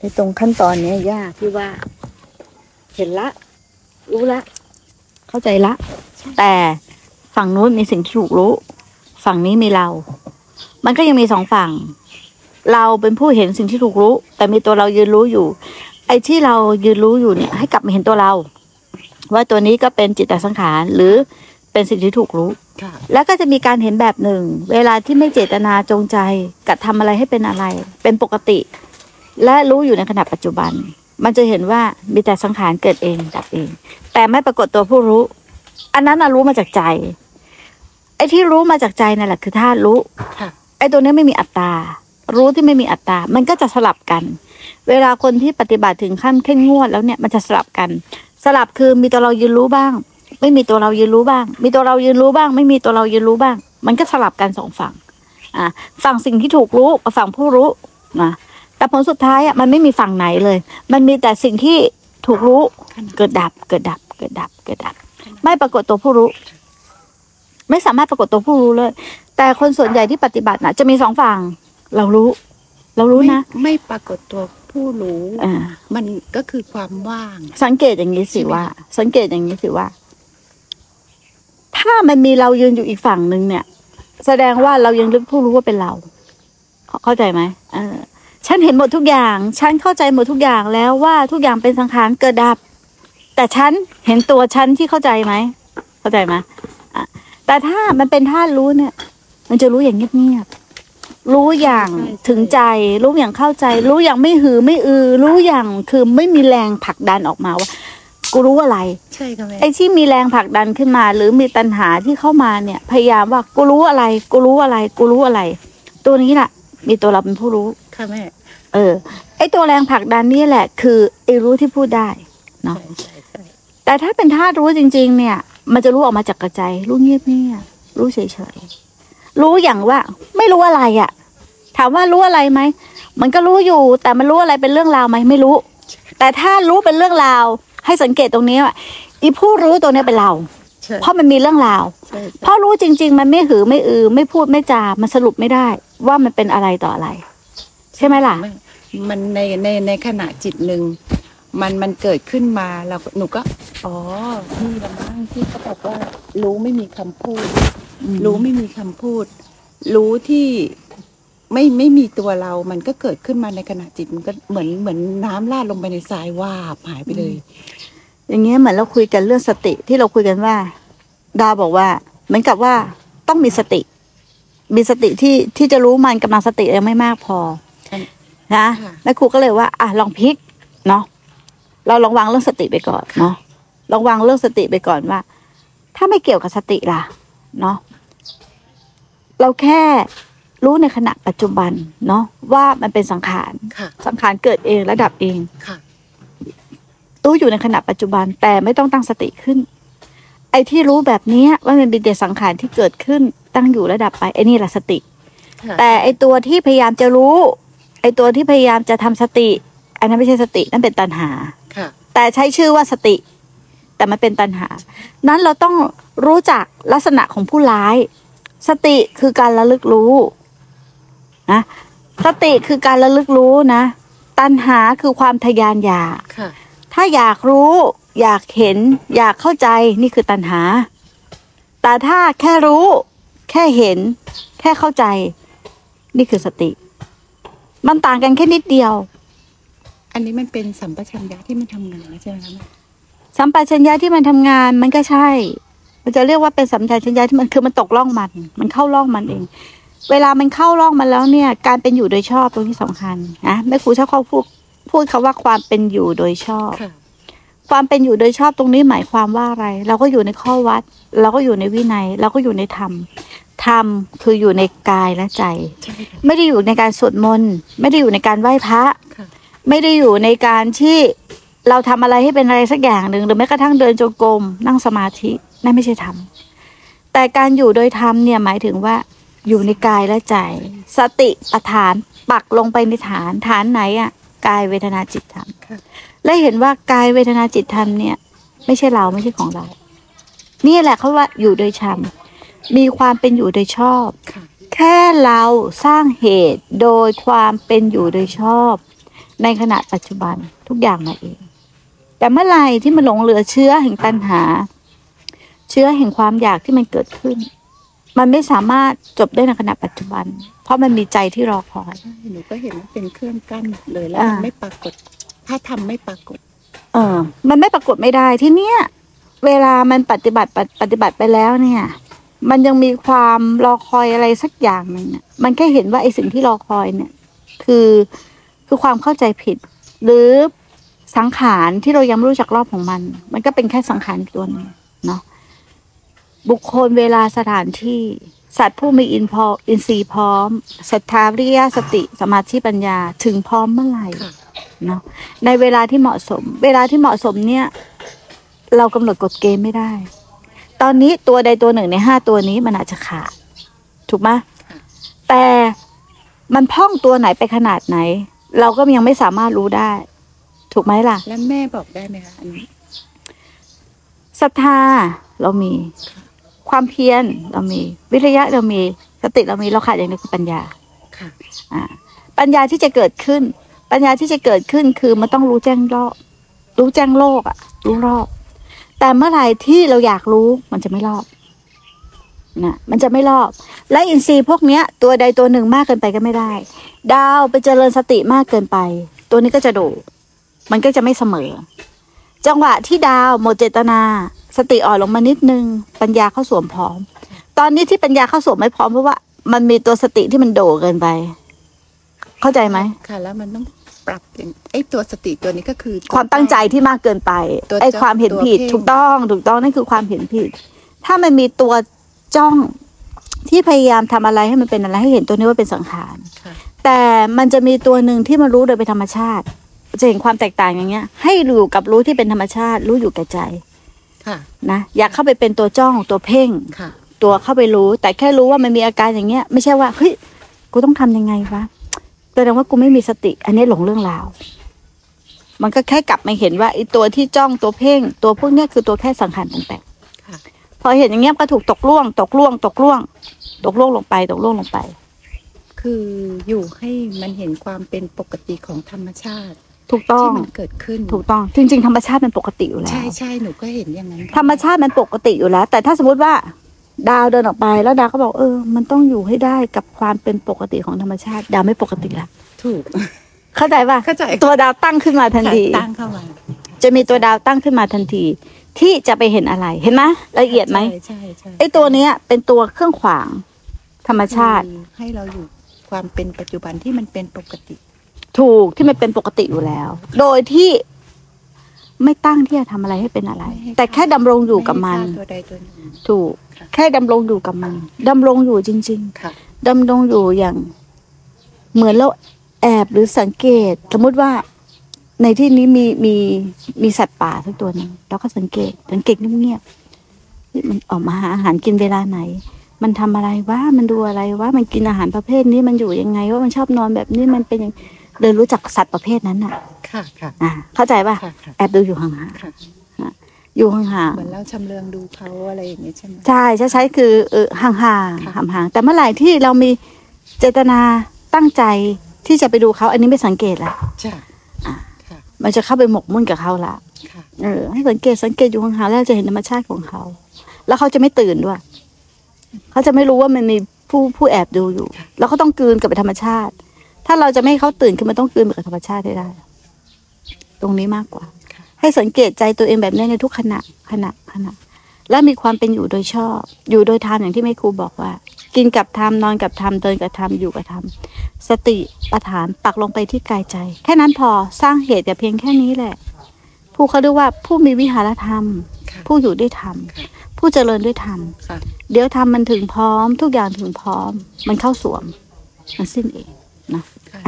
ในตรงขั้นตอนเนี้ยยากที่ว่า เห็นละ รู้ละ เข้าใจละ แต่ฝั่งนู้นมีสิ่งที่ถูกรู้ ฝั่งนี้มีเรา มันก็ยังมีสองฝั่ง เราเป็นผู้เห็นสิ่งที่ถูกรู้ แต่มีตัวเรายืนรู้อยู่ ไอ้ที่เรายืนรู้อยู่เนี่ย ให้กลับมาเห็นตัวเรา ว่าตัวนี้ก็เป็นจิตตสังขารหรือเป็นสิ่งที่ถูกรู้ค่ะแล้วก็จะมีการเห็นแบบหนึ่ง เวลาที่ไม่เจตนาจงใจกระทำอะไรให้เป็นอะไร เป็นปกติ และรู้อยู่ในขณะปัจจุบัน มันจะเห็นว่ามีแต่สังขารเกิดเองดับเอง แต่ไม่ปรากฏตัวผู้รู้ อันนั้นน่ะรู้มาจากใจ ไอ้ที่รู้มาจากใจนั่นแหละคือธาตุรู้ค่ะไอ้ตัวนี้ไม่มีอัตตา รู้ที่ไม่มีอัตตา มันก็จะสลับกัน เวลาคนที่ปฏิบัติถึงขั้นเข้มงวดแล้วเนี่ยมันจะสลับกัน สลับคือมีตัวเรายืนรู้บ้าง ไม่มีตัวเรายืนรู้บ้าง มีตัวเรายืนรู้บ้าง ไม่มีตัวเรายืนรู้บ้าง มันก็สลับกันสองฝั่ง อะฝั่งสิ่งที่ถูกรู้กับฝั่งผู้รู้นะ แต่ผลสุดท้ายอะมันไม่มีฝั่งไหนเลย มันมีแต่สิ่งที่ถูกรู้เกิดดับ เกิดดับ เกิดดับ เกิดดับ ไม่ปรากฏตัวผู้รู้ ไม่สามารถปรากฏตัวผู้รู้เลย แต่คนส่วนใหญ่ที่ปฏิบัตินะจะมีสองฝั่ง เรารู้ เรารู้นะ ไม่ไม่ปรากฏตัวผู้รู้อ่ามันก็คือความว่าง สังเกตอย่างนี้สิใช่ไหมว่า สังเกตอย่างนี้สิว่า ถ้ามันมีเรายืนอยู่อีกฝั่งหนึ่งเนี่ย แสดงว่าเรายังลึกผู้รู้ว่าเป็นเรา เข้าเข้าใจไหมเออ ฉันเห็นหมดทุกอย่าง ฉันเข้าใจหมดทุกอย่างแล้วว่าทุกอย่างเป็นสังขารเกิดดับ แต่ฉันเห็นตัวฉันที่เข้าใจไหม เข้าใจไหมอะแต่ถ้ามันเป็นธาตุรู้เนี่ย มันจะรู้อย่างเงียบๆ รู้อย่างใช่ใช่ถึงใจ รู้อย่างเข้าใจ รู้อย่างไม่หือไม่อือ รู้อย่างคือไม่มีแรงผลักดันออกมาว่ากูรู้อะไร ใช่ค่ะแม่ไอ้ที่มีแรงผลักดันขึ้นมา หรือมีตัณหาที่เข้ามาเนี่ย พยายามว่ากูรู้อะไร กูรู้อะไร กูรู้อะไร ตัวนี้แหละมีตัวเราเป็นผู้รู้ ค่ะแม่ เออ ไอ้ตัวแรงผลักดันนี่แหละ คือไอ้รู้ที่พูดได้เนาะใช่ใช่ใช่แต่ถ้าเป็นธาตุรู้จริง ๆ เนี่ย มันจะรู้ออกมาจากกระใจ รู้เงียบเงียบๆรู้เฉยๆรู้อย่างว่า ไม่รู้อะไรอะ่ะ ถามว่ารู้อะไรไหมมันก็รู้อยู่ แต่มันรู้อะไรเป็นเรื่องราวไหมไม่รู้ แต่ถ้ารู้เป็นเรื่องราว ให้สังเกตตรงนี้ว่าอีผู้รู้ตัวเนี้ยเป็นเราใช่เพราะมันมีเรื่องราวใช่เพราะรู้จริง ๆ มันไม่หือไม่อือ ไม่พูดไม่จา มันสรุปไม่ได้ ว่ามันเป็นอะไรต่ออะไร ใช่ไหมล่ะแม่มันในในในขณะจิตหนึ่งมันมันเกิดขึ้นมาเราก็หนูก็ อ๋อนี่ละมั้งที่เขาบอกว่า รู้ไม่มีคำพูด รู้ไม่มีคำพูด รู้ที่ไม่ไม่มีตัวเรา มันก็เกิดขึ้นมาในขณะจิตมันก็เหมือนเหมือนน้ำลาดลงไปในทรายวาบหายไปเลย อย่างเงี้ยเหมือนเราคุยกันเรื่องสติที่เราคุยกันว่า ดาวบอกว่า เหมือนกับว่าต้องมีสติ มีสติที่ที่จะรู้มันกำลังสติยังไม่มากพออืม นะค่ะแล้วครูก็เลยว่า อะลองพลิกเนาะเราลองวางเรื่องสติไปก่อนเนาะลองวางเรื่องสติไปก่อนว่า ถ้าไม่เกี่ยวกับสติล่ะ เนาะเราแค่รู้ในขณะปัจจุบัน เนาะว่ามันเป็นสังขารค่ะสังขารเกิดเองระดับเองค่ะรู้อยู่ในขณะปัจจุบันแต่ไม่ต้องตั้งสติขึ้น ไอ้ที่รู้แบบเนี้ยว่ามันเป็นแต่สังขารที่เกิดขึ้นตั้งอยู่ระดับไปไอ้นี่แหละสติค่ะแต่ไอ้ตัวที่พยายามจะรู้ ไอ้ตัวที่พยายามจะทำสติ อันนั้นไม่ใช่สตินั่นเป็นตัณหาค่ะ แต่ใช้ชื่อว่าสติ แต่มันเป็นตัณหา นั้นเราต้องรู้จักลักษณะของผู้ร้าย สติคือการระลึกรู้นะสติคือการระลึกรู้นะ ตัณหาคือความทะยานอยากค่ะถ้าอยากรู้อยากเห็น อยากเข้าใจนี่คือตัณหา แต่ถ้าแค่รู้ แค่เห็น แค่เข้าใจ นี่คือสติ มันต่างกันแค่นิดเดียว อันนี้มันเป็นสัมปชัญญะที่มันทำงานแล้วใช่ไหมคะแม่สัมปชัญญะที่มันทำงานมันก็ใช่ มันจะเรียกว่าเป็นสัมปชัญญะที่มันคือมันตกล่องมัน มันเข้าล่องมันเอง เวลามันเข้าล่องมันแล้วเนี่ย การเป็นอยู่โดยชอบตรงที่สำคัญนะแม่ครูชอบเขาพูดพูดคาว่าความเป็นอยู่โดยชอบ ค่ะความเป็นอยู่โดยชอบตรงนี้หมายความว่าอะไร เราก็อยู่ในข้อวัด เราก็อยู่ในวินัย เราก็อยู่ในธรรม ธรรมคืออยู่ในกายและใจใช่ค่ะไม่ได้อยู่ในการสวดมนต์ไม่ได้อยู่ในการไหว้พระค่ะไม่ได้อยู่ในการที่เราทำอะไรให้เป็นอะไรสักอย่างหนึ่งหรือแม้กระทั่งเดินจงกรมนั่งสมาธินั่นไม่ใช่ธรรมแต่การอยู่โดยธรรมเนี่ยหมายถึงว่าอยู่ในกายและใจ สติปัฏฐานปักลงไปในฐานฐานไหนอะกายเวทนาจิตธรรมค่ะและเห็นว่ากายเวทนาจิตธรรมเนี่ย ไม่ใช่เราไม่ใช่ของเรา นี่แหละเขาว่าอยู่โดยธรรม มีความเป็นอยู่โดยชอบค่ะแค่เราสร้างเหตุโดยความเป็นอยู่โดยชอบ ในขณะปัจจุบันทุกอย่างมาเอง แต่เมื่อไหร่ที่มันหลงเหลือเชื้อแห่งตัณหา เชื้อแห่งความอยากที่มันเกิดขึ้น มันไม่สามารถจบได้ในขณะปัจจุบัน เพราะมันมีใจที่รอคอยใช่หนูก็เห็นว่าเป็นเครื่องกั้นเลยแล้วอ่ามัมันไม่ปรากฏ ถ้าทำไม่ปรากฏ เออ มันไม่ปรากฏไม่ได้ที่เนี้ยเวลามันปฏิบัติปฏิปฏิบัติไปแล้วเนี่ย มันยังมีความรอคอยอะไรสักอย่างหนึ่งน่ะมันแค่เห็นว่าไอ้สิ่งที่รอคอยเนี่ย คือคือความเข้าใจผิด หรือสังขารที่เรายังไม่รู้จักรอบของมัน มันก็เป็นแค่สังขารอีกตัวหนึงเนาะบุคคลเวลาสถานที่สัตว์ผู้มีอินพออินทรีย์พร้อมศรัทธาวิริยะสติสมาธิปัญญาถึงพร้อมเมื่อไหร่ค่ะเนาะในเวลาที่เหมาะสม เวลาที่เหมาะสมเนี่ย เรากำหนดกฎเกณฑ์ไม่ได้ ตอนนี้ตัวใดตัวหนึ่งในห้าตัวนี้มันอาจจะขาดถูกไหมค่ะแต่มันพ่องตัวไหนไปขนาดไหน เราก็ยังไม่สามารถรู้ได้ ถูกไหมล่ะ แล้วแม่บอกได้ไหมคะอันนี้ศรัทธาเรามี ความเพียรเรามี วิริยะเรามีสติเรามีเราขาดอย่างเดียวคือปัญญาค่ะอ่า ปัญญาที่จะเกิดขึ้น ปัญญาที่จะเกิดขึ้นคือมันต้องรู้แจ้งรอบรู้แจ้งโลกอะรู้รอบ แต่เมื่อไหร่ที่เราอยากรู้มันจะไม่รอบนะมันจะไม่รอบ และอินทรีย์พวกเนี้ย ตัวใดตัวหนึ่งมากเกินไปก็ไม่ได้ ดาวไปเจริญสติมากเกินไป ตัวนี้ก็จะโดดมันก็จะไม่เสมอ จังหวะที่ดาวหมดเจตนา สติอ่อนลงมานิดนึง ปัญญาเข้าสวมพร้อม ตอนนี้ที่ปัญญาเข้าสวมไม่พร้อมเพราะว่า มันมีตัวสติที่มันโดดเกินไป เข้าใจไหมค่ะ แล้วมันต้อง ปรับอย่างไอ้ตัวสติตัวนี้ก็คือ ความตั้งใจที่มากเกินไปตัวไอ้จ้องความเห็นผิดตัวเพ่งถูกต้องถูกต้องนั่นคือความเห็นผิด ถ้ามันมีตัวจ้องที่พยายามทำอะไรให้มันเป็นอะไรให้เห็นตัวนี้ว่าเป็นสังขารค่ะแต่มันจะมีตัวหนึ่งที่มันรู้โดยเป็นธรรมชาติ จะเห็นความแตกต่างอย่างเงี้ย ให้รู้กับรู้ที่เป็นธรรมชาติ รู้อยู่แก่ใจค่ะนะอยากเข้าไปเป็นตัวจ้องตัวเพ่งค่ะตัวเข้าไปรู้ แต่แค่รู้ว่ามันมีอาการอย่างเงี้ย ไม่ใช่ว่าเฮ้ยกูต้องทำยังไงวะ แสดงว่ากูไม่มีสติ อันนี้หลงเรื่องราว มันก็แค่กลับมาเห็นว่าไอ้ตัวที่จ้องตัวเพ่ง ตัวพวกเนี้ยคือตัวแค่สังขารปรุงแต่งค่ะพอเห็นอย่างเงี้ยก็ถูกตกล่วง ตกล่วง ตกล่วง ตกล่วงลงไป ตกล่วงลงไป คืออยู่ให้มันเห็นความเป็นปกติของธรรมชาติถูกต้องที่มันเกิดขึ้นถูกต้องจริง ๆ ธรรมชาติมันปกติอยู่แล้วใช่ใช่หนูก็เห็นอย่างนั้นธรรมชาติมันปกติอยู่แล้ว แต่ถ้าสมมติว่า ดาวเดินออกไปแล้วดาวก็บอกเออ มันต้องอยู่ให้ได้กับความเป็นปกติของธรรมชาติ ดาวไม่ปกติละถูก เข้าใจป่ะเข้าใจตัวดาวตั้งขึ้นมาทันทีตั้งเข้ามาจะมีตัวดาวตั้งขึ้นมาทันที ที่จะไปเห็นอะไรเห็นไหมละเอียดไหมใช่ใช่ใช่ไอ้ตัวเนี้ย เป็นตัวเครื่องขวาง ธรรมชาติคือให้เราอยู่ความเป็นปัจจุบันที่มันเป็นปกติ ถูกที่มันเป็นปกติอยู่แล้ว โดยที่ ไม่ตั้งที่จะทำอะไรให้เป็นอะไรไม่ให้แต่แค่ดำรงอยู่กับมัน ไให้ฆ่าตัวใดตัวหนึ่ง ถูก ค่ะ แค่ดำรงอยู่กับมันดำรงอยู่จริง ค่ะ ๆดำรงอยู่อย่าง เหมือนเราแอบหรือสังเกต สมมุติว่าในที่นี้มีมีมีสัตว์ป่าสักตัวหนึ่งเราก็สังเกต สังเกตเงียบๆเฮ้ยมันออกมาหาอาหารกินเวลาไหน มันทำอะไรวะมันดูอะไรวะมันกินอาหารประเภทนี้มันอยู่ยังไงว่ามันชอบนอนแบบนี้มันเป็นยัง เลยรู้จักสัตว์ประเภทนั้นอะ ค่ะค่ะอ่าเข้าใจป่ะค่ะค่ะแอบดูอยู่ห่างค่ะๆอยู่ห่างเหมือนเราชำเลืองดูเขาอะไรอย่างเงี้ยใช่ไหม ๆใช่ใช่ใช้คือเออห่างๆค่ะห่างๆแต่เมื่อไหร่ที่เรามีเจตนาตั้งใจที่จะไปดูเขาอันนี้ไม่สังเกตละจ้ะอะค่ะมันจะเข้าไปหมกมุ่นกับเขาละค่ะเออให้สังเกตสังเกตอยู่ห่างๆแล้วจะเห็นธรรมชาติของเขา แล้วเขาจะไม่ตื่นด้วยเขาจะไม่รู้ว่ามันมีผู้ผู้แอบดูอยู่ แล้วเขาต้องกลืนกับธรรมชาติ ถ้าเราจะไม่ให้เขาตื่นคือมันต้องกลืนไปกับธรรมชาติให้ได้ ตรงนี้มากกว่าค่ะให้สังเกตใจตัวเองแบบนี้ในทุกขณะขณะขณะ และมีความเป็นอยู่โดยชอบ อยู่โดยธรรมอย่างที่แม่ครูบอกว่า กินกับธรรมนอนกับธรรมเดินกับธรรมอยู่กับธรรมสติประฐานปักลงไปที่กายใจ แค่นั้นพอสร้างเหตุแต่เพียงแค่นี้แหละ ผู้เขาเรียกว่าผู้มีวิหารธรรมค่ะผู้อยู่ด้วยธรรมค่ะผู้เจริญด้วยธรรมค่ะเดี๋ยวธรรมมันถึงพร้อม ทุกอย่างถึงพร้อม มันเข้าสวม มันสิ้นเอง ค่ะ